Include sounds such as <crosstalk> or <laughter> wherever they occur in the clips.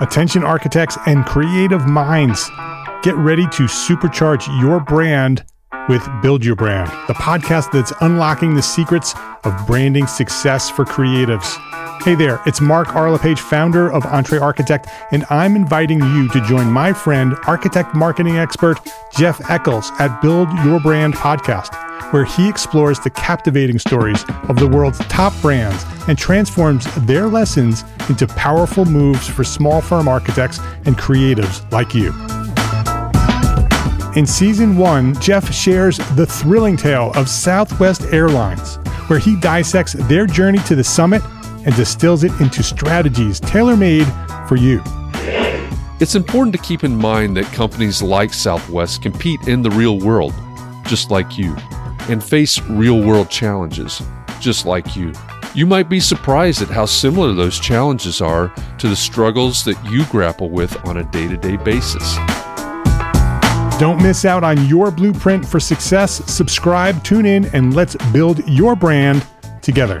Attention architects and creative minds, get ready to supercharge your brand with Build Your Brand, the podcast that's unlocking the secrets of branding success for creatives. Hey there, it's Mark R. LePage, founder of Entre Architect, and I'm inviting you to join my friend, architect marketing expert Jeff Eccles at Build Your Brand podcast, where he explores the captivating stories of the world's top brands and transforms their lessons into powerful moves for small firm architects and creatives like you. In season one, Jeff shares the thrilling tale of Southwest Airlines, where he dissects their journey to the summit and distills it into strategies tailor made for you. It's important to keep in mind that companies like Southwest compete in the real world, just like you, and face real world challenges, just like you. You might be surprised at how similar those challenges are to the struggles that you grapple with on a day to day basis. Don't miss out on your blueprint for success. Subscribe, tune in, and let's build your brand together.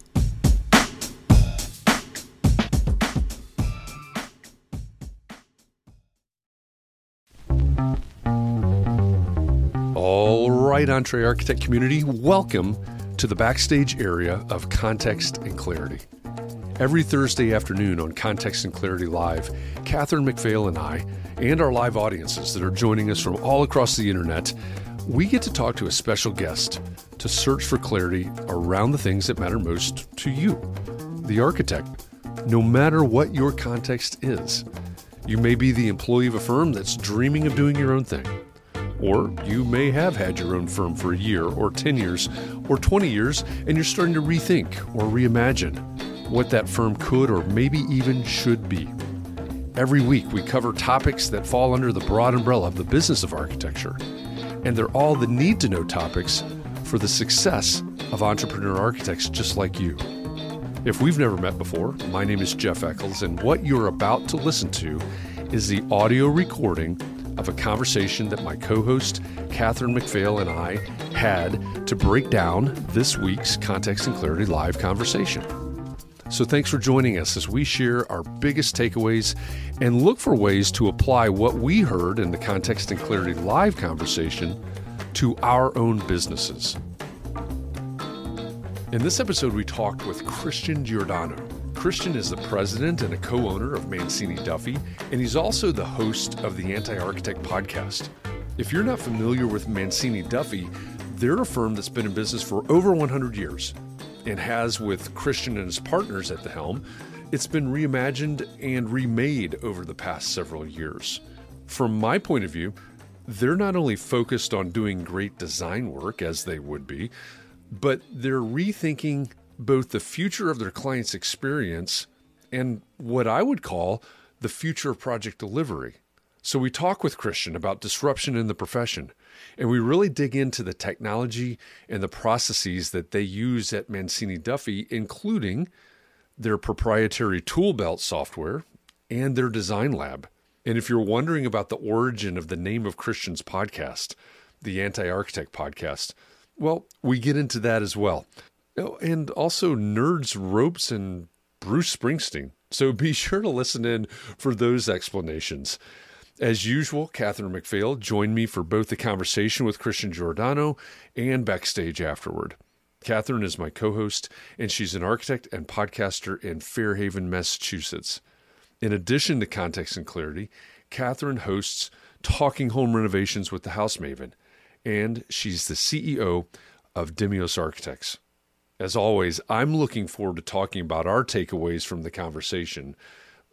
All right, Entre Architect community, welcome to the backstage area of Context and Clarity. Every Thursday afternoon on Context and Clarity Live, Catherine McPhail and I, and our live audiences that are joining us from all across the internet, we get to talk to a special guest to search for clarity around the things that matter most to you, the architect, no matter what your context is. You may be the employee of a firm that's dreaming of doing your own thing. Or you may have had your own firm for a year, or 10 years, or 20 years, and you're starting to rethink or reimagine what that firm could or maybe even should be. Every week, we cover topics that fall under the broad umbrella of the business of architecture, and they're all the need to know topics for the success of entrepreneur architects just like you. If we've never met before, my name is Jeff Eccles, and what you're about to listen to is the audio recording of a conversation that my co host, Catherine McPhail, and I had to break down this week's Context and Clarity Live conversation. So, thanks for joining us as we share our biggest takeaways and look for ways to apply what we heard in the Context and Clarity Live conversation to our own businesses. In this episode, we talked with Christian Giordano. Christian is the president and a co owner of Mancini Duffy, and he's also the host of the Anti Architect podcast. If you're not familiar with Mancini Duffy, they're a firm that's been in business for over 100 years and has, with Christian and his partners at the helm, it's been reimagined and remade over the past several years. From my point of view, they're not only focused on doing great design work, as they would be, but they're rethinking both the future of their client's experience and what I would call the future of project delivery. So we talk with Christian about disruption in the profession, and we really dig into the technology and the processes that they use at Mancini Duffy, including their proprietary tool belt software and their design lab. And if you're wondering about the origin of the name of Christian's podcast, the Anti Architect podcast, well, we get into that as well. Oh, and also Nerds, Ropes, and Bruce Springsteen. So be <laughs> sure to listen in for those explanations. As usual, Catherine McPhail joined me for both the conversation with Christian Giordano and backstage afterward. Catherine is my co host, and she's an architect and podcaster in Fairhaven, Massachusetts. In addition to Context and Clarity, Catherine hosts Talking Home Renovations with the House Maven, and she's the CEO of Demios Architects. As always, I'm looking forward to talking about our takeaways from the conversation.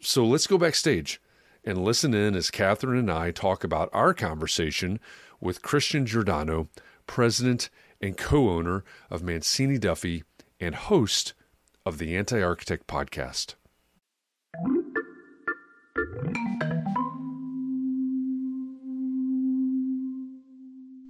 So let's go backstage and listen in as Catherine and I talk about our conversation with Christian Giordano, president and co owner of Mancini Duffy and host of the Anti Architect podcast.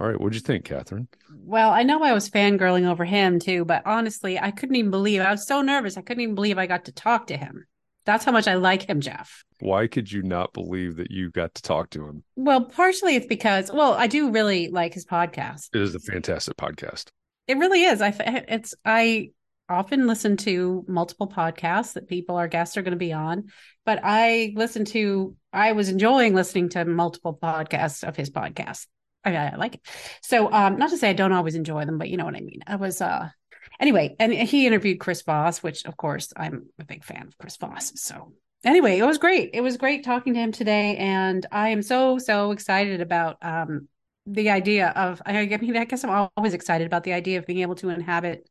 All right. What'd you think, Catherine? Well, I know I was fangirling over him too, but honestly, I couldn't even believe I was so nervous. I couldn't even believe I got to talk to him. That's how much I like him, Jeff. Why could you not believe that you got to talk to him? Well, partially it's because, well, I do really like his podcast. It is a fantastic podcast. It really is. I it's I often listen to multiple podcasts that people our guests are going to be on, but I listen to I was enjoying listening to multiple podcasts of his podcast. I, I like it. So um not to say I don't always enjoy them, but you know what I mean. I was uh anyway, and he interviewed Chris Voss, which of course I'm a big fan of Chris Voss. So anyway, it was great. It was great talking to him today, and I am so so excited about um the idea of I mean I guess I'm always excited about the idea of being able to inhabit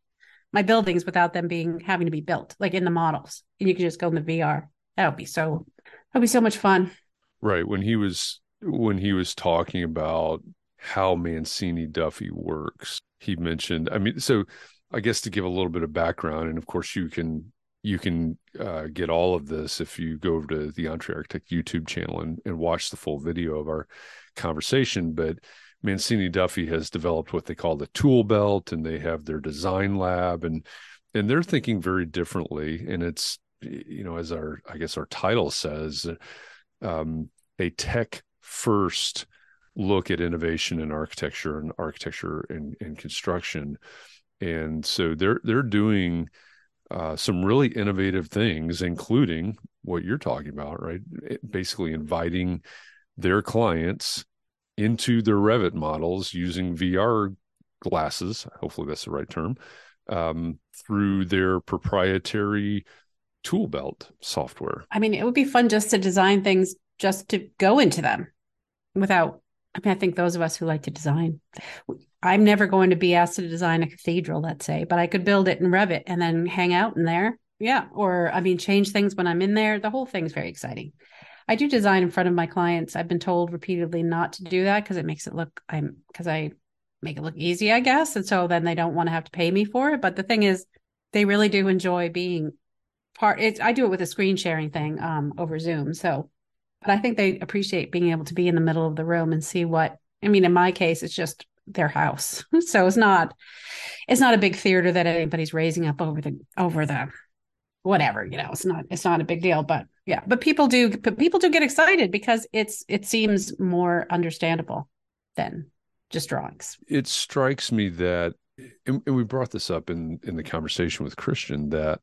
my buildings without them being having to be built like in the models and you can just go in the VR. That would be so that would be so much fun. Right. When he was when he was talking about how Mancini Duffy works, he mentioned I mean so I guess to give a little bit of background, and of course you can you can uh, get all of this if you go over to the EntreArchitect YouTube channel and, and watch the full video of our conversation. But Mancini Duffy has developed what they call the tool belt, and they have their design lab, and and they're thinking very differently. And it's you know as our I guess our title says, um, a tech first look at innovation in architecture and architecture and, and construction and so they're they're doing uh, some really innovative things, including what you're talking about, right? Basically, inviting their clients into their Revit models using VR glasses. Hopefully, that's the right term. Um, through their proprietary tool belt software. I mean, it would be fun just to design things just to go into them without I mean, I think those of us who like to design, I'm never going to be asked to design a cathedral, let's say, but I could build it and in Revit and then hang out in there. Yeah. Or, I mean, change things when I'm in there. The whole thing's very exciting. I do design in front of my clients. I've been told repeatedly not to do that because it makes it look, I'm, because I make it look easy, I guess. And so then they don't want to have to pay me for it. But the thing is, they really do enjoy being part. It's, I do it with a screen sharing thing um, over Zoom. So but I think they appreciate being able to be in the middle of the room and see what I mean in my case it's just their house. <laughs> so it's not it's not a big theater that anybody's raising up over the over the whatever, you know. It's not it's not a big deal, but yeah, but people do but people do get excited because it's it seems more understandable than just drawings. It strikes me that and we brought this up in in the conversation with Christian that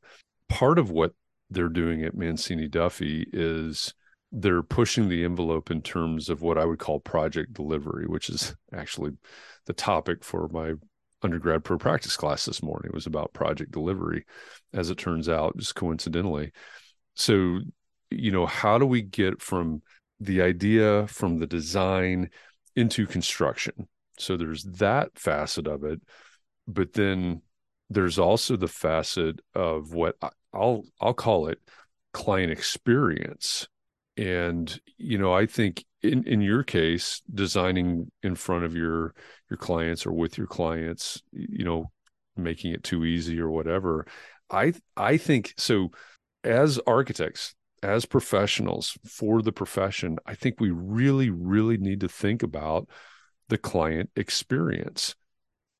part of what they're doing at Mancini Duffy is they're pushing the envelope in terms of what I would call project delivery, which is actually the topic for my undergrad pro practice class this morning. It was about project delivery, as it turns out, just coincidentally. So, you know, how do we get from the idea, from the design into construction? So there's that facet of it, but then there's also the facet of what I'll I'll call it client experience and you know i think in in your case designing in front of your your clients or with your clients you know making it too easy or whatever i i think so as architects as professionals for the profession i think we really really need to think about the client experience.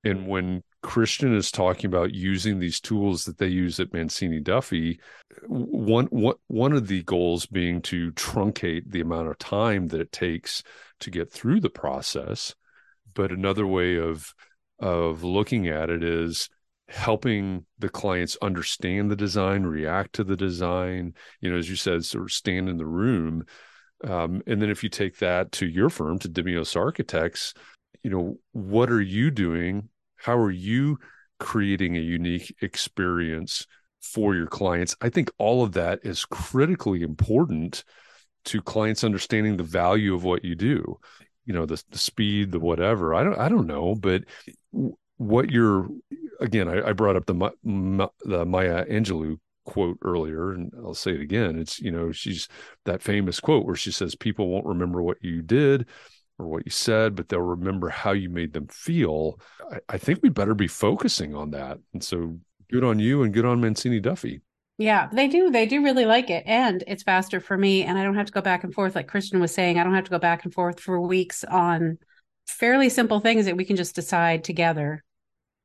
And when Christian is talking about using these tools that they use at Mancini Duffy. One, one, one of the goals being to truncate the amount of time that it takes to get through the process. But another way of of looking at it is helping the clients understand the design, react to the design. You know, as you said, sort of stand in the room. Um, and then if you take that to your firm, to Dimios Architects, you know, what are you doing how are you creating a unique experience for your clients? I think all of that is critically important to clients understanding the value of what you do. You know, the, the speed, the whatever. I don't, I don't know, but what you're again, I, I brought up the the Maya Angelou quote earlier, and I'll say it again. It's you know, she's that famous quote where she says, "People won't remember what you did." Or what you said, but they'll remember how you made them feel. I, I, think we better be focusing on that. And so good on you and good on Mancini Duffy. Yeah, they do. They do really like it. And it's faster for me. And I don't have to go back and forth, like Christian was saying. I don't have to go back and forth for weeks on fairly simple things that we can just decide together,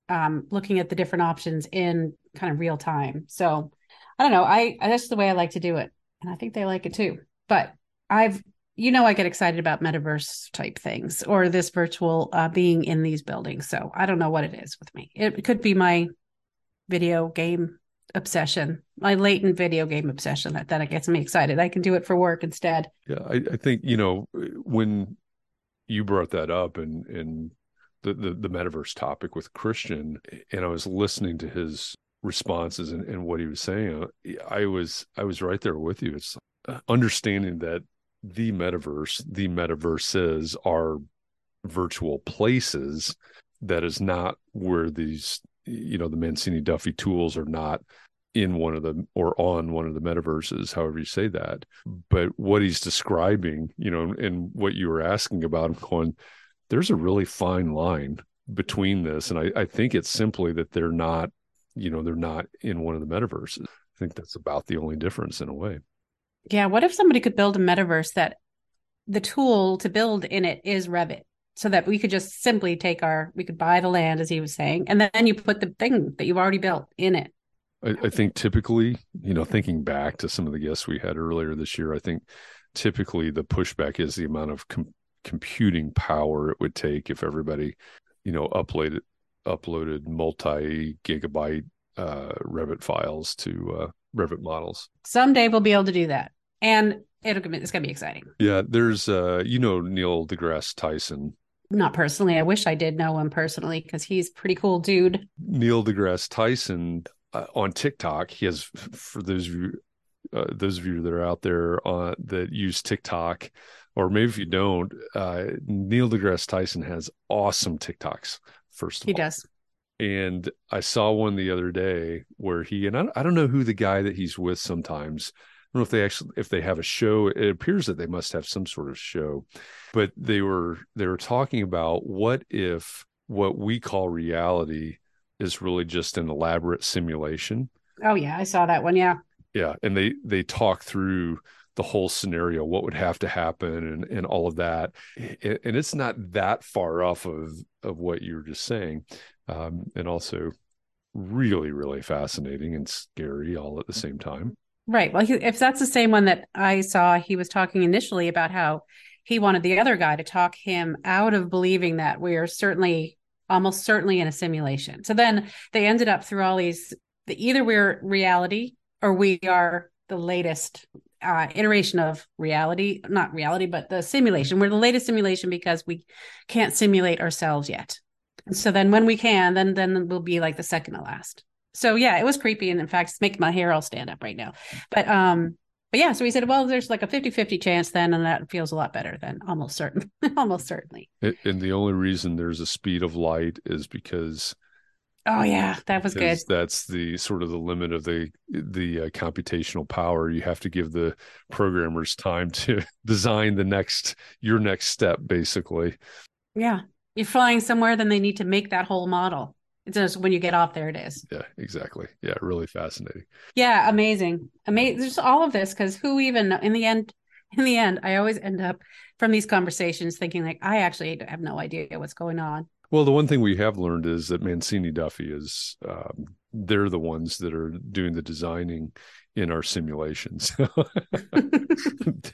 um, looking at the different options in kind of real time. So I don't know. I that's the way I like to do it, and I think they like it too. But I've you know I get excited about metaverse type things or this virtual uh, being in these buildings. So I don't know what it is with me. It could be my video game obsession, my latent video game obsession that that gets me excited. I can do it for work instead. Yeah, I, I think you know when you brought that up and and the, the the metaverse topic with Christian, and I was listening to his responses and, and what he was saying. I was I was right there with you. It's uh, understanding that the metaverse, the metaverses are virtual places that is not where these you know the Mancini Duffy tools are not in one of the or on one of the metaverses, however you say that. But what he's describing, you know, and what you were asking about, I'm going, there's a really fine line between this. And I, I think it's simply that they're not, you know, they're not in one of the metaverses. I think that's about the only difference in a way. Yeah. What if somebody could build a metaverse that the tool to build in it is Revit? so that we could just simply take our we could buy the land as he was saying and then you put the thing that you've already built in it I, I, think typically you know thinking back to some of the guests we had earlier this year i think typically the pushback is the amount of com- computing power it would take if everybody you know uploaded uploaded multi gigabyte uh revit files to uh revit models someday we'll be able to do that and it'll it's gonna be exciting yeah there's uh you know neil degrasse tyson not personally. I wish I did know him personally because he's pretty cool dude. Neil deGrasse Tyson uh, on TikTok. He has for those of you uh, those of you that are out there uh, that use TikTok, or maybe if you don't, uh, Neil deGrasse Tyson has awesome TikToks. First of he all, he does. And I saw one the other day where he and I, I don't know who the guy that he's with sometimes don't know if they actually if they have a show. It appears that they must have some sort of show, but they were they were talking about what if what we call reality is really just an elaborate simulation. Oh yeah, I saw that one. Yeah. Yeah, and they they talk through the whole scenario, what would have to happen, and and all of that, and it's not that far off of of what you were just saying, um, and also really really fascinating and scary all at the same time. Right. Well, he, if that's the same one that I saw, he was talking initially about how he wanted the other guy to talk him out of believing that we are certainly, almost certainly in a simulation. So then they ended up through all these, the, either we're reality or we are the latest uh, iteration of reality, not reality, but the simulation. We're the latest simulation because we can't simulate ourselves yet. So then when we can, then then we'll be like the second to last so yeah, it was creepy. And in fact, it's making my hair all stand up right now. But um, but yeah, so he said, well, there's like a 50 50 chance then, and that feels a lot better than almost certain, <laughs> almost certainly. And the only reason there's a speed of light is because. Oh yeah, that was good. That's the sort of the limit of the the uh, computational power. You have to give the programmers time to <laughs> design the next your next step, basically. Yeah, you're flying somewhere, then they need to make that whole model. It's just when you get off there, it is. Yeah, exactly. Yeah, really fascinating. Yeah, amazing. Amazing. There's all of this because who even in the end, in the end, I always end up from these conversations thinking like I actually have no idea what's going on. Well, the one thing we have learned is that Mancini Duffy is um, they're the ones that are doing the designing in our simulations. <laughs> <laughs>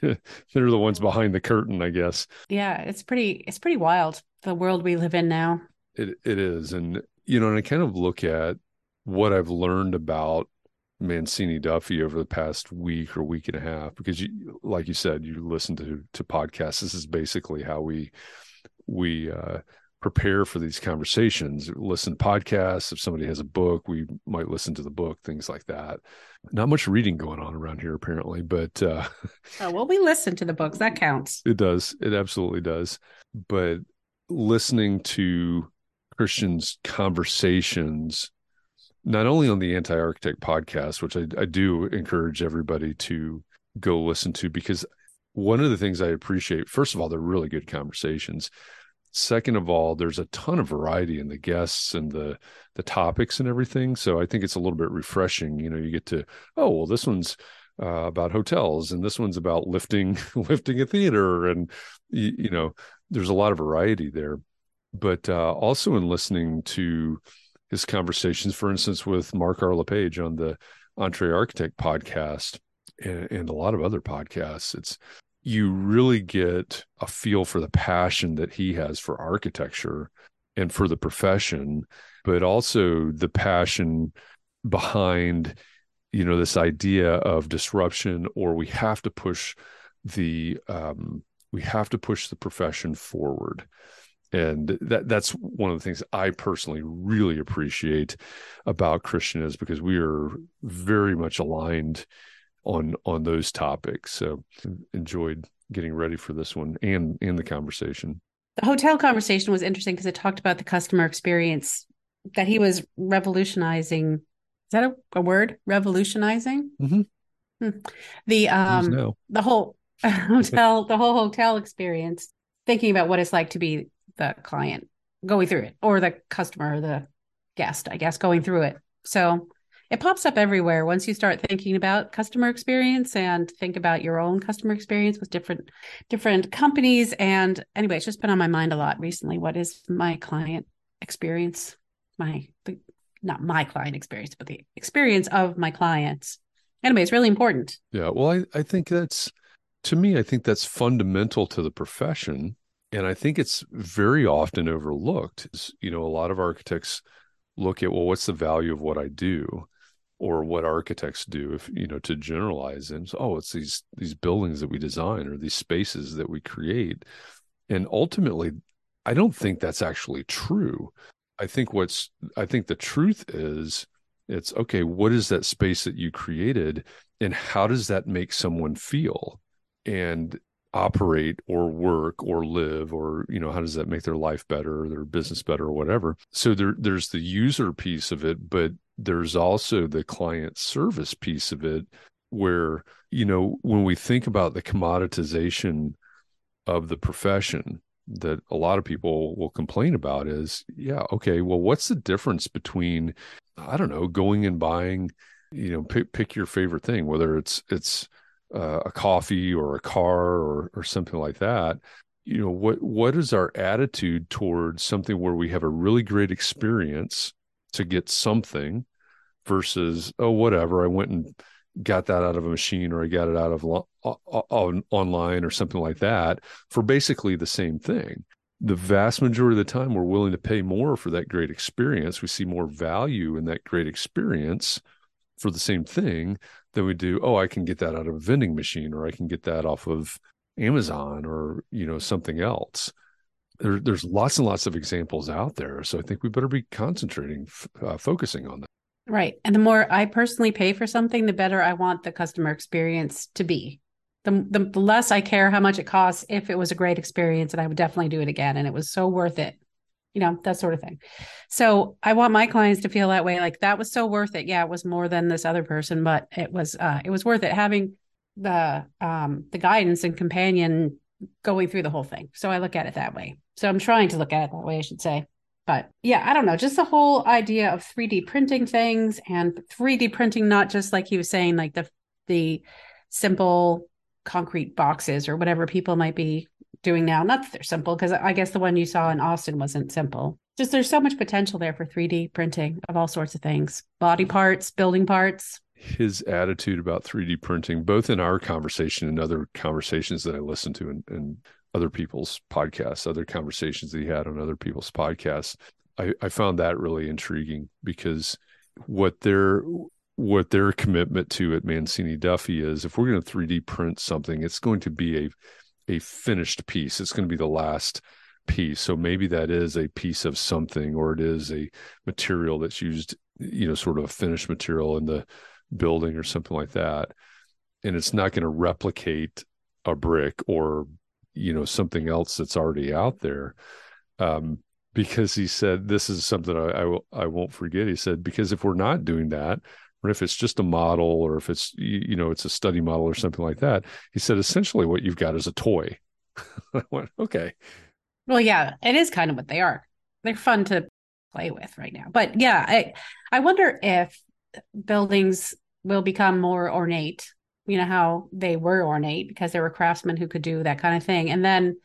they're the ones behind the curtain, I guess. Yeah, it's pretty it's pretty wild the world we live in now. It it is, and you know, and I kind of look at what I've learned about Mancini Duffy over the past week or week and a half, because you, like you said, you listen to to podcasts. This is basically how we we uh, prepare for these conversations. Listen to podcasts. If somebody has a book, we might listen to the book. Things like that. Not much reading going on around here, apparently, but uh, <laughs> oh well, we listen to the books. That counts. It does. It absolutely does. But listening to Christian's conversations, not only on the Anti Architect podcast, which I, I do encourage everybody to go listen to, because one of the things I appreciate, first of all, they're really good conversations. Second of all, there's a ton of variety in the guests and the the topics and everything. So I think it's a little bit refreshing. You know, you get to, oh well, this one's uh, about hotels, and this one's about lifting <laughs> lifting a theater, and you, you know, there's a lot of variety there. But uh, also in listening to his conversations, for instance, with Mark R. LePage on the EntreArchitect podcast and, and a lot of other podcasts, it's you really get a feel for the passion that he has for architecture and for the profession, but also the passion behind, you know, this idea of disruption, or we have to push the um, we have to push the profession forward and that that's one of the things I personally really appreciate about Christian is because we are very much aligned on on those topics. So enjoyed getting ready for this one and and the conversation. The hotel conversation was interesting because it talked about the customer experience that he was revolutionizing. Is that a, a word? Revolutionizing. Mm-hmm. Hmm. The um the whole <laughs> hotel the whole hotel experience. Thinking about what it's like to be the client going through it or the customer, the guest, I guess, going through it. So it pops up everywhere. Once you start thinking about customer experience and think about your own customer experience with different different companies. And anyway it's just been on my mind a lot recently. What is my client experience? My the, not my client experience but the experience of my clients. Anyway it's really important. Yeah well i i think that's to me i think that's fundamental to the profession and I think it's very often overlooked. is, You know, a lot of architects look at, well, what's the value of what I do? Or what architects do, if you know, to generalize and so, oh, it's these these buildings that we design or these spaces that we create. And ultimately, I don't think that's actually true. I think what's I think the truth is it's okay, what is that space that you created and how does that make someone feel? And operate or work or live or you know how does that make their life better their business better or whatever. So there there's the user piece of it but there's also the client service piece of it where you know when we think about the commoditization of the profession that a lot of people will complain about is yeah okay well what's the difference between i don't know going and buying you know pick, pick your favorite thing whether it's it's uh, a coffee or a car or or something like that you know what what is our attitude towards something where we have a really great experience to get something versus oh whatever i went and got that out of a machine or i got it out of lo- on, online or something like that for basically the same thing. The vast majority of the time we're willing to pay more for that great experience. We see more value in that great experience for the same thing than we do oh i can get that out of a vending machine or i can get that off of amazon or you know something else. There, there's lots and lots of examples out there so i think we better be concentrating uh, focusing on that. Right and the more i personally pay for something the better i want the customer experience to be. The, the, the less i care how much it costs if it was a great experience and i would definitely do it again and it was so worth it you know, that sort of thing. So I want my clients to feel that way. Like that was so worth it. Yeah, it was more than this other person, but it was uh it was worth it having the um the guidance and companion going through the whole thing. So I look at it that way. So I'm trying to look at it that way, I should say. But yeah, I don't know, just the whole idea of 3D printing things and 3D printing not just like he was saying like the the simple concrete boxes or whatever people might be doing now. Not that they're simple, because I guess the one you saw in Austin wasn't simple. Just there's so much potential there for 3D printing of all sorts of things body parts, building parts. His attitude about 3D printing, both in our conversation and other conversations that I listened to and, other people's podcasts, other conversations that he had on other people's podcasts, I, I found that really intriguing because what their what their commitment to at Mancini Duffy is if we're going to 3D print something, it's going to be a a finished piece. It's going to be the last piece. So maybe that is a piece of something, or it is a material that's used, you know, sort of a finished material in the building or something like that. And it's not going to replicate a brick or, you know, something else that's already out there. Um, because he said, this is something I, I, I won't forget. He said, because if we're not doing that, or if it's just a model or if it's you know it's a study model or something like that he said essentially what you've got is a toy. <laughs> I went okay. Well yeah it is kind of what they are. They're fun to play with right now. But yeah i i wonder if buildings will become more ornate. You know how they were ornate because there were craftsmen who could do that kind of thing. And then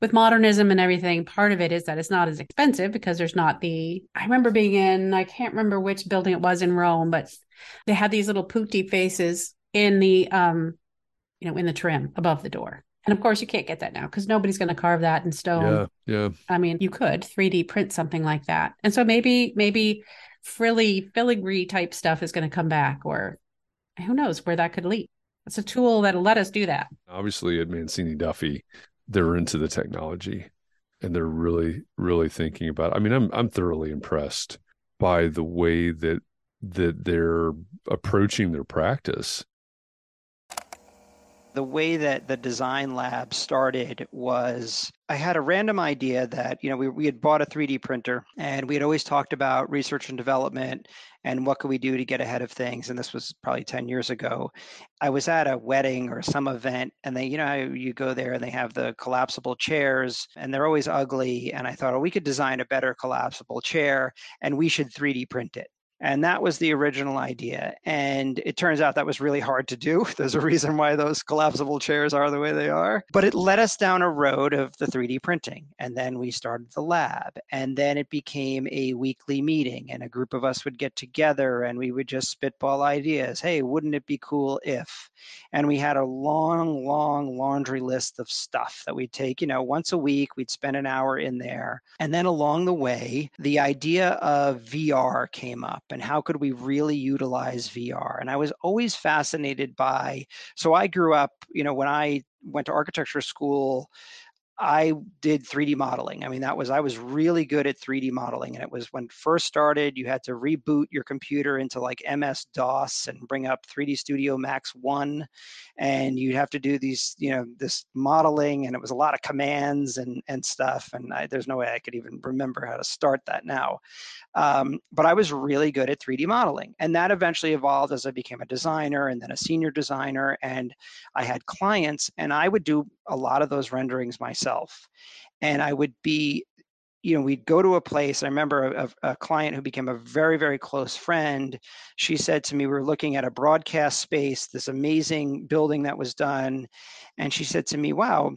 with modernism and everything part of it is that it's not as expensive because there's not the i remember being in i can't remember which building it was in rome but they had these little putti faces in the um you know in the trim above the door. And of course you can't get that now because nobody's going to carve that in stone. Yeah yeah. I mean you could 3d print something like that. And so maybe maybe frilly filigree type stuff is going to come back or who knows where that could lead it's a tool that'll let us do that. Obviously, at Mancini Duffy, they're into the technology and they're really, really thinking about. It. I mean, I'm I'm thoroughly impressed by the way that that they're approaching their practice the way that the design lab started was I had a random idea that, you know, we, we had bought a 3D printer and we had always talked about research and development and what could we do to get ahead of things. And this was probably 10 years ago. I was at a wedding or some event and they, you know, you go there and they have the collapsible chairs and they're always ugly. And I thought, oh, we could design a better collapsible chair and we should 3D print it. And that was the original idea. And it turns out that was really hard to do. <laughs> There's a reason why those collapsible chairs are the way they are. But it led us down a road of the 3D printing. And then we started the lab. And then it became a weekly meeting. And a group of us would get together and we would just spitball ideas. Hey, wouldn't it be cool if? And we had a long, long laundry list of stuff that we'd take, you know, once a week, we'd spend an hour in there. And then along the way, the idea of VR came up and how could we really utilize VR? And I was always fascinated by, so I grew up, you know, when I went to architecture school, I did 3D modeling. I mean, that was, I was really good at 3D modeling. And it was when first started, you had to reboot your computer into like MS DOS and bring up 3D Studio Max 1. And you'd have to do these, you know, this modeling. And it was a lot of commands and, and stuff. And I, there's no way I could even remember how to start that now. Um, but I was really good at 3D modeling. And that eventually evolved as I became a designer and then a senior designer. And I had clients, and I would do a lot of those renderings myself. And I would be you know, we'd go to a place. I remember a, a, client who became a very, very close friend. She said to me, We were looking at a broadcast space, this amazing building that was done. And she said to me, Wow,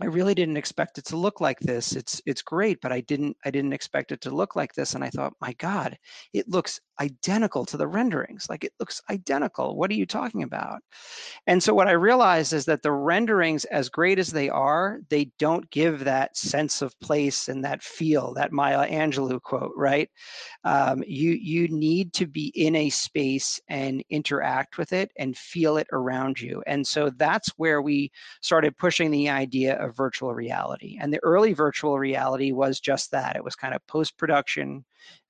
I really didn't expect it to look like this. It's it's great, but I didn't I didn't expect it to look like this. And I thought, my God, it looks identical to the renderings. Like it looks identical. What are you talking about? And so what I realized is that the renderings, as great as they are, they don't give that sense of place and that feel, that Maya Angelou quote, right? Um, you you need to be in a space and interact with it and feel it around you. And so that's where we started pushing the idea of virtual reality. And the early virtual reality was just that. It was kind of post-production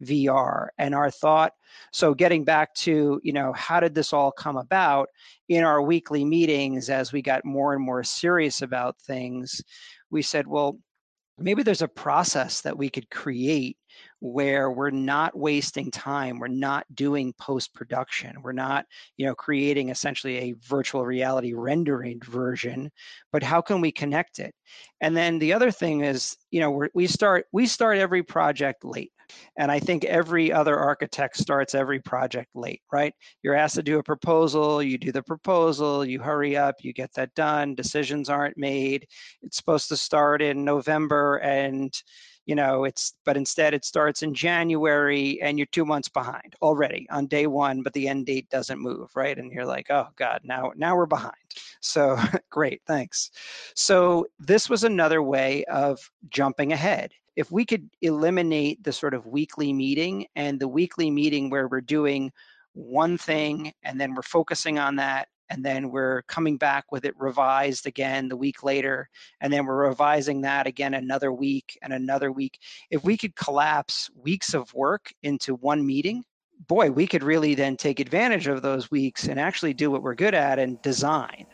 VR. And our thought, so getting back to, you know, how did this all come about? In our weekly meetings as we got more and more serious about things, we said, well, maybe there's a process that we could create where we're not wasting time we're not doing post production we're not you know creating essentially a virtual reality rendering version but how can we connect it? And then the other thing is you know we start we start every project late and I think every other architect starts every project late, right? You're asked to do a proposal, you do the proposal, you hurry up, you get that done, decisions aren't made. It's supposed to start in November and you know it's but instead it starts in january and you're two months behind already on day one but the end date doesn't move right? And you're like oh god now now we're behind. So <laughs> great thanks. So this was another way of jumping ahead. If we could eliminate the sort of weekly meeting and the weekly meeting where we're doing one thing and then we're focusing on that and then we're coming back with it revised again the week later and then we're revising that again another week and another week if we could collapse weeks of work into one meeting boy we could really then take advantage of those weeks and actually do what we're good at and design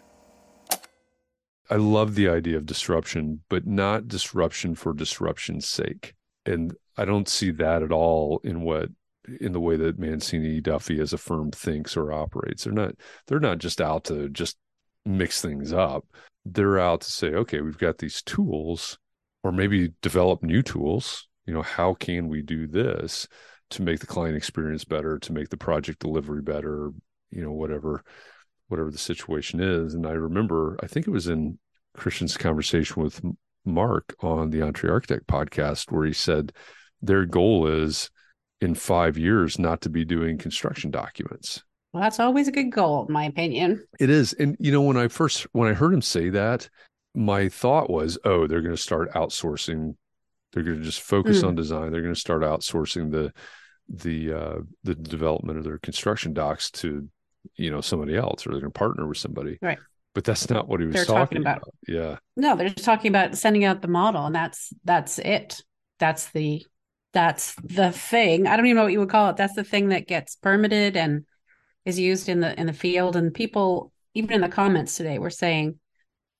I love the idea of disruption, but not disruption for disruption's sake. And I don't see that at all in what in the way that Mancini Duffy as a firm thinks or operates. They're not they're not just out to just mix things up. They're out to say, okay, we've got these tools, or maybe develop new tools. You know, how can we do this to make the client experience better, to make the project delivery better, you know, whatever whatever the situation is. And I remember, I think it was in Christian's conversation with Mark on the Entre Architect podcast, where he said their goal is in five years not to be doing construction documents. Well, that's always a good goal, in my opinion. It is. And, you know, when I first, when I heard him say that, my thought was, oh, they're going to start outsourcing. They're going to just focus mm. on design. They're going to start outsourcing the, the, uh, the development of their construction docs to, you know, somebody else, or they're going to partner with somebody. Right. But that's not what he was talking, talking about. about. Yeah. No, they're just talking about sending out the model, and that's that's it. That's the that's the thing. I don't even know what you would call it. That's the thing that gets permitted and is used in the in the field. And people, even in the comments today, were saying,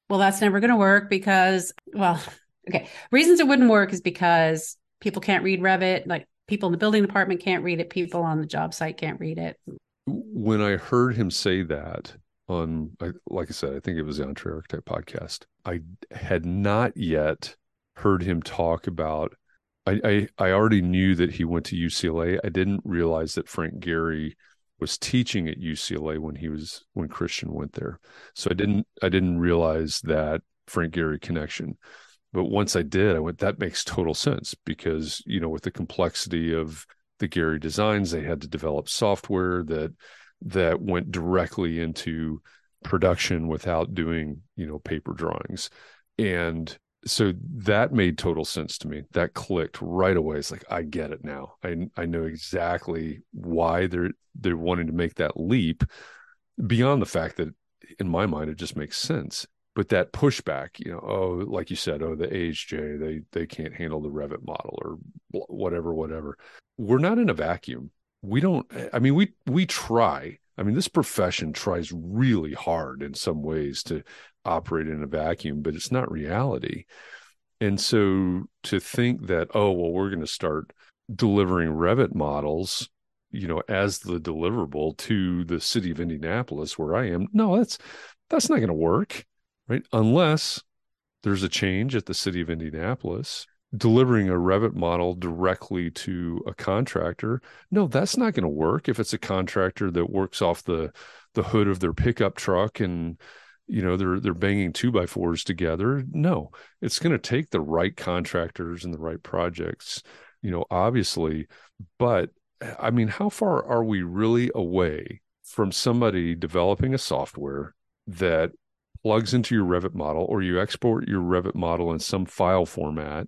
"Well, that's never going to work because, well, <laughs> okay, reasons it wouldn't work is because people can't read Revit. Like people in the building department can't read it. People on the job site can't read it." When I heard him say that on, like I said, I think it was the Entre Architect podcast. I had not yet heard him talk about I, I, I already knew that he went to UCLA. I didn't realize that Frank Gehry was teaching at UCLA when he was when Christian went there. So I didn't I didn't realize that Frank Gehry connection. But once I did, I went that makes total sense because you know with the complexity of the Gehry designs, they had to develop software that that went directly into production without doing you know paper drawings and so that made total sense to me. That clicked right away. It's like I get it now. I I know exactly why they're they're wanting to make that leap beyond the fact that in my mind it just makes sense. But that pushback, you know, oh, like you said, oh, the AHJ, they they can't handle the Revit model or whatever, whatever. We're not in a vacuum. We don't. I mean, we we try. I mean, this profession tries really hard in some ways to operate in a vacuum, but it's not reality. And so to think that, oh, well, we're going to start delivering Revit models, you know, as the deliverable to the city of Indianapolis where I am, no, that's that's not going to work, right? Unless there's a change at the city of Indianapolis delivering a Revit model directly to a contractor. No, that's not going to work if it's a contractor that works off the the hood of their pickup truck and you know they're they're banging two by fours together. No it's going to take the right contractors and the right projects you know obviously. But eh, i mean how far are we really away from somebody developing a software that plugs into your revit model or you export your revit model in some file format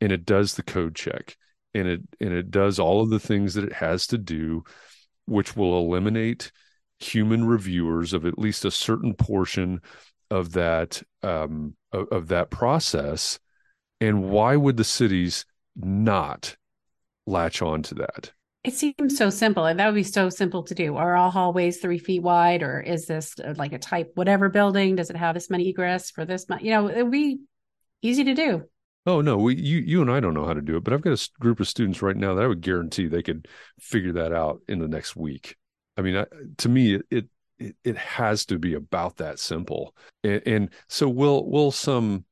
and it does the code check and it and it does all of the things that it has to do which will eliminate human reviewers of at least a certain portion of that um, of, of that process and why would the cities not latch on to that? It seems so simple and that would be so simple to do. Are all hallways three feet wide or is this uh, like a type whatever building? Does it have this many egress for this much you know it would be easy to do. Oh no we you you and i don't know how to do it but i've got a group of students right now that i would guarantee they could figure that out in the next week I mean, to me, it, it it has to be about that simple. And, and so will will some,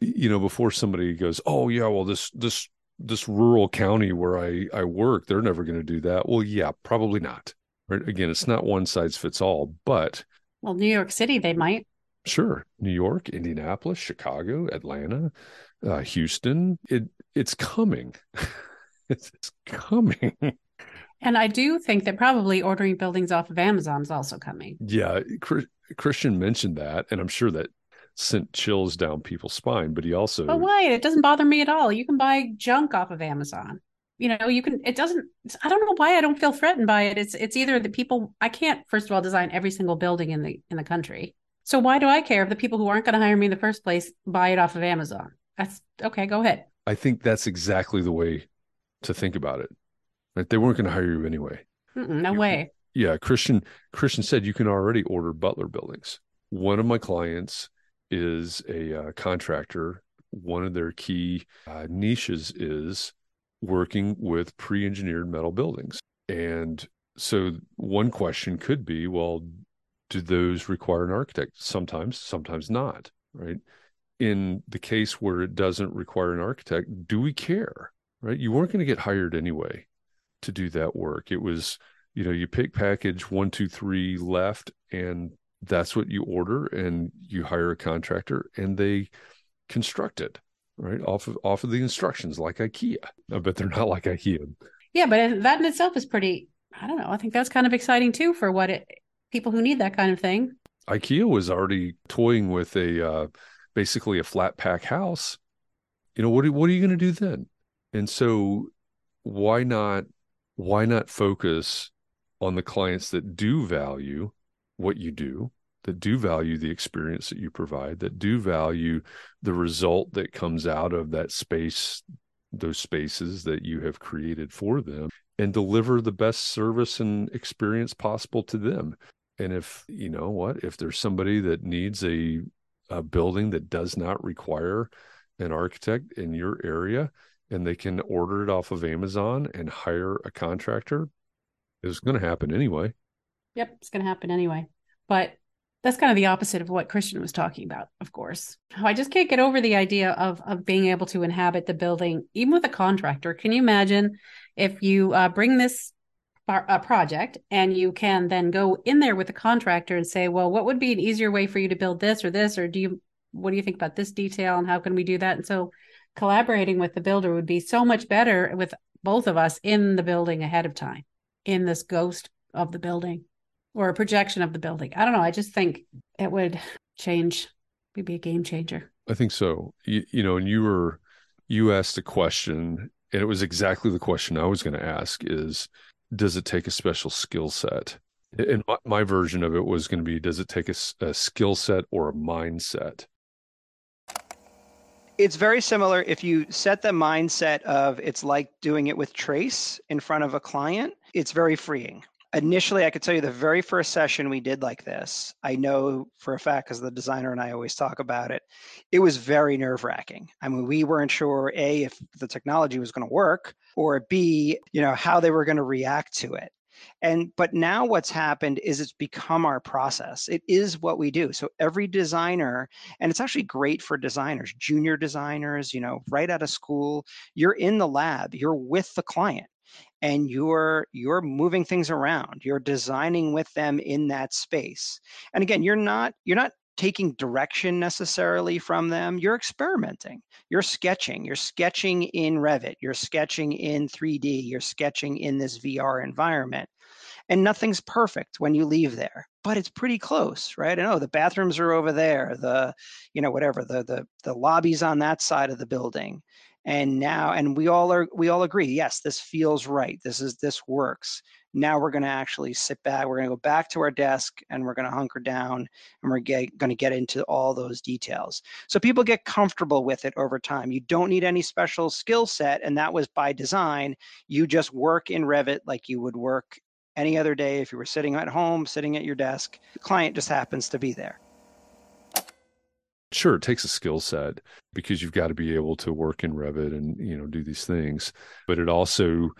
you know, before somebody goes, oh yeah, well this this this rural county where I I work, they're never going to do that. Well, yeah, probably not. Right? Again, it's not one size fits all, but well, New York City, they might. Sure, New York, Indianapolis, Chicago, Atlanta, uh, Houston. It it's coming. <laughs> it's coming. And I do think that probably ordering buildings off of Amazon is also coming. Yeah, Christian mentioned that, and I'm sure that sent chills down people's spine. But he also, but why? It doesn't bother me at all. You can buy junk off of Amazon. You know, you can. It doesn't. I don't know why I don't feel threatened by it. It's it's either the people. I can't first of all design every single building in the in the country. So why do I care if the people who aren't going to hire me in the first place buy it off of Amazon? That's okay. Go ahead. I think that's exactly the way to think about it. Right? They weren't going to hire you anyway. Mm-mm, no way. Yeah, Christian Christian said you can already order Butler buildings. One of my clients is a uh, contractor. One of their key uh, niches is working with pre-engineered metal buildings. And so one question could be, well, do those require an architect? Sometimes, sometimes not, right? In the case where it doesn't require an architect, do we care? Right? You weren't going to get hired anyway to do that work. It was, you know, you pick package one, two, three left, and that's what you order and you hire a contractor and they construct it right off of off of the instructions like ikea. I bet they're not like ikea. Yeah but that in itself is pretty i don't know i think that's kind of exciting too for what it people who need that kind of thing. Ikea was already toying with a uh, basically a flat pack house. You know what are, what are you going to do then? And so why not why not focus on the clients that do value what you do that do value the experience that you provide that do value the result that comes out of that space those spaces that you have created for them and deliver the best service and experience possible to them. And if you know what if there's somebody that needs a, a building that does not require an architect in your area and they can order it off of amazon and hire a contractor it's going to happen anyway yep it's going to happen anyway but that's kind of the opposite of what Christian was talking about, of course. I just can't get over the idea of of being able to inhabit the building, even with a contractor. Can you imagine if you uh, bring this a project and you can then go in there with the contractor and say, well, what would be an easier way for you to build this or this, or do you, what do you think about this detail and how can we do that? And so collaborating with the builder would be so much better with both of us in the building ahead of time, in this ghost of the building or a projection of the building. I don't know. I just think it would change, It'd be a game changer. I think so. You, you know, and you were, you asked a question, and it was exactly the question I was going to ask is, does it take a special skill set? And my, my, version of it was going to be, does it take a, a skill set or a mindset? It's very similar. If you set the mindset of it's like doing it with Trace in front of a client, it's very freeing initially i could tell you the very first session we did like this i know for a fact because the designer and i always talk about it it was very nerve wracking i mean we weren't sure a if the technology was going to work or b you know how they were going to react to it and but now what's happened is it's become our process. It is what we do. So every designer and it's actually great for designers junior designers you know right out of school you're in the lab you're with the client and you're you're moving things around. You're designing with them in that space. And again you're not you're not taking direction necessarily from them you're experimenting you're sketching you're sketching in revit you're sketching in 3d you're sketching in this vr environment and nothing's perfect when you leave there but it's pretty close right? I know oh, the bathrooms are over there the you know whatever the the the lobbies on that side of the building and now and we all are we all agree yes this feels right this is this works now we're going to actually sit back we're going to go back to our desk and we're going to hunker down and we're going to get into all those details. So people get comfortable with it over time. You don't need any special skill set and that was by design. You just work in revit like you would work any other day if you were sitting at home sitting at your desk. The client just happens to be there. Sure it takes a skill set because you've got to be able to work in revit and you know do these things but it also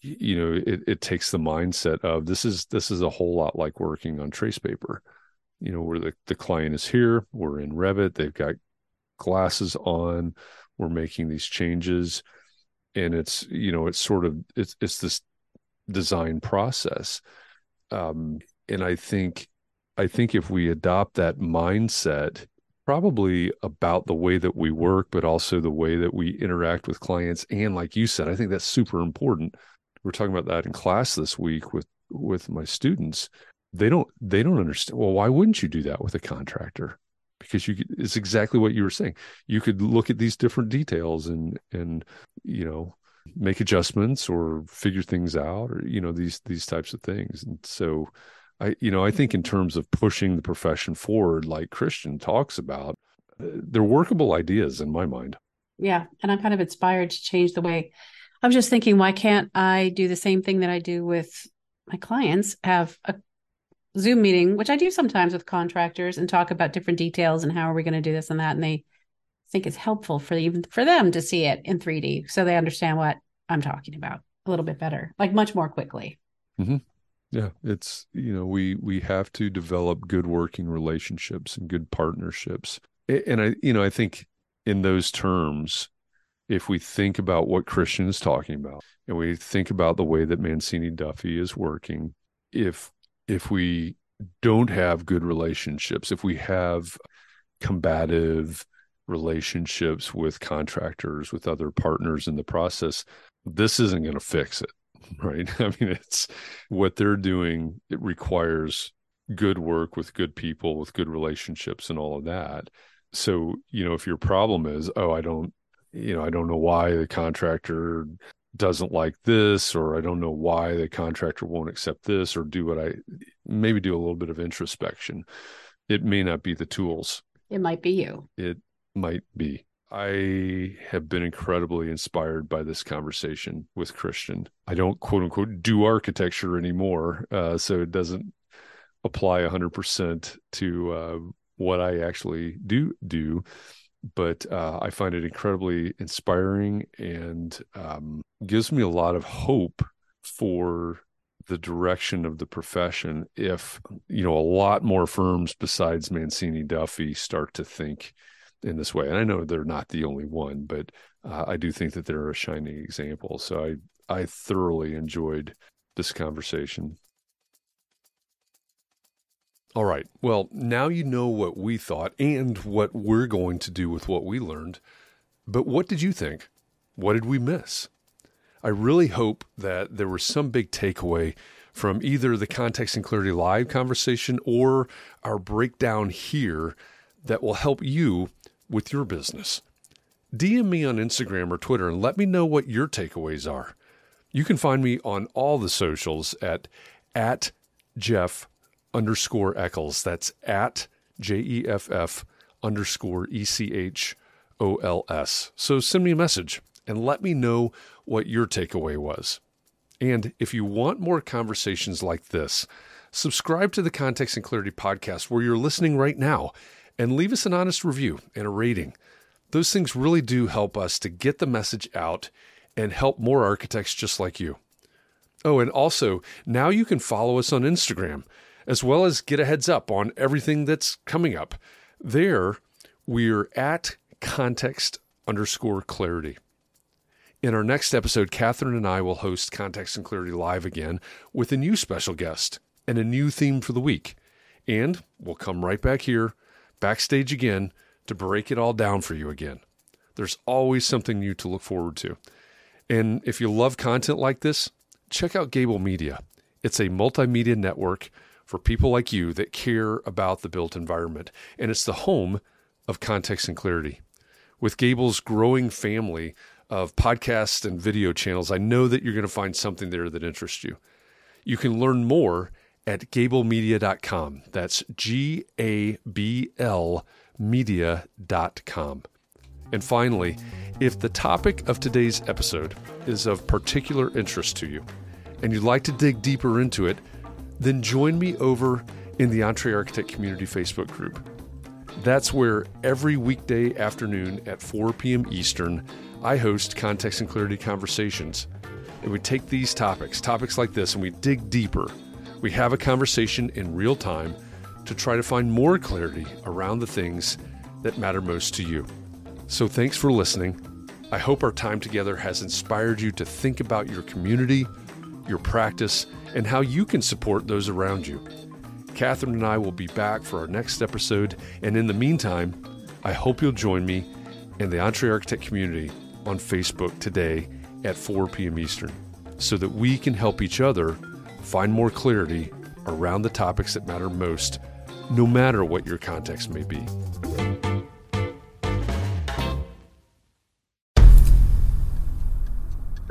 you know it, it takes the mindset of this is this is a whole lot like working on trace paper you know where the, the client is here we're in revit they've got glasses on we're making these changes and it's you know it's sort of it's it's this design process um and i think i think if we adopt that mindset probably about the way that we work, but also the way that we interact with clients. And like you said, I think that's super important. We're talking about that in class this week with with my students. They don't they don't understand. Well, why wouldn't you do that with a contractor? Because you it's exactly what you were saying. You could look at these different details and and you know make adjustments or figure things out or you know these these types of things. And so I, you know, I think in terms of pushing the profession forward, like Christian talks about, uh, they're workable ideas in my mind. Yeah. And I'm kind of inspired to change the way I'm just thinking, why can't I do the same thing that I do with my clients? Have a Zoom meeting, which I do sometimes with contractors, and talk about different details and how are we going to do this and that. And they think it's helpful for even for them to see it in 3D so they understand what I'm talking about a little bit better, like much more quickly. Mm-hmm. Yeah, it's you know we we have to develop good working relationships and good partnerships. And I you know I think in those terms if we think about what Christian is talking about and we think about the way that Mancini Duffy is working, if if we don't have good relationships, if we have combative relationships with contractors, with other partners in the process, this isn't going to fix it. <laughs> Right. I mean, it's what they're doing, it requires good work with good people, with good relationships, and all of that. So, you know, if your problem is, oh, I don't, you know, I don't know why the contractor doesn't like this, or I don't know why the contractor won't accept this, or do what I maybe do a little bit of introspection. It may not be the tools. It might be you. It might be. I have been incredibly inspired by this conversation with Christian. I don't quote unquote do architecture anymore, uh, so it doesn't apply 100% to uh, what I actually do do. But uh, I find it incredibly inspiring and um, gives me a lot of hope for the direction of the profession if you know a lot more firms besides Mancini Duffy start to think in this way. And I know they're not the only one, but uh, I do think that they're a shining example. So I I thoroughly enjoyed this conversation. All right. Well, now you know what we thought and what we're going to do with what we learned. But what did you think? What did we miss? I really hope that there was some big takeaway from either the Context and Clarity Live conversation or our breakdown here that will help you with your business. DM me on Instagram or Twitter and let me know what your takeaways are. You can find me on all the socials at at Jeff underscore Echols. That's at J E F F underscore E C H O L S. So send me a message and let me know what your takeaway was. And if you want more conversations like this, subscribe to the Context and Clarity podcast where you're listening right now and leave us an honest review and a rating. Those things really do help us to get the message out and help more architects just like you. Oh, and also, now you can follow us on Instagram as well as get a heads up on everything that's coming up. There, we're at context underscore clarity. In our next episode, Catherine and I will host Context and Clarity Live again with a new special guest and a new theme for the week. And we'll come right back here, backstage again, to break it all down for you again. There's always something new to look forward to. And if you love content like this, check out Gable Media. It's a multimedia network for people like you that care about the built environment, and it's the home of Context and Clarity. With Gable's growing family of podcasts and video channels, I know that you're going to find something there that interests you. You can learn more at gablemedia.com. That's G A B L media.com. And finally, if the topic of today's episode is of particular interest to you and you'd like to dig deeper into it, then join me over in the Entre Architect Community Facebook group. That's where every weekday afternoon at 4 p.m. Eastern, I host Context and Clarity Conversations. And we take these topics, topics like this, and we dig deeper. We have a conversation in real time to try to find more clarity around the things that matter most to you. So thanks for listening. I hope our time together has inspired you to think about your community, your practice, and how you can support those around you. Catherine and I will be back for our next episode, and in the meantime, I hope you'll join me and the Entre Architect community on Facebook today at 4 p.m. Eastern so that we can help each other find more clarity around the topics that matter most, no matter what your context may be.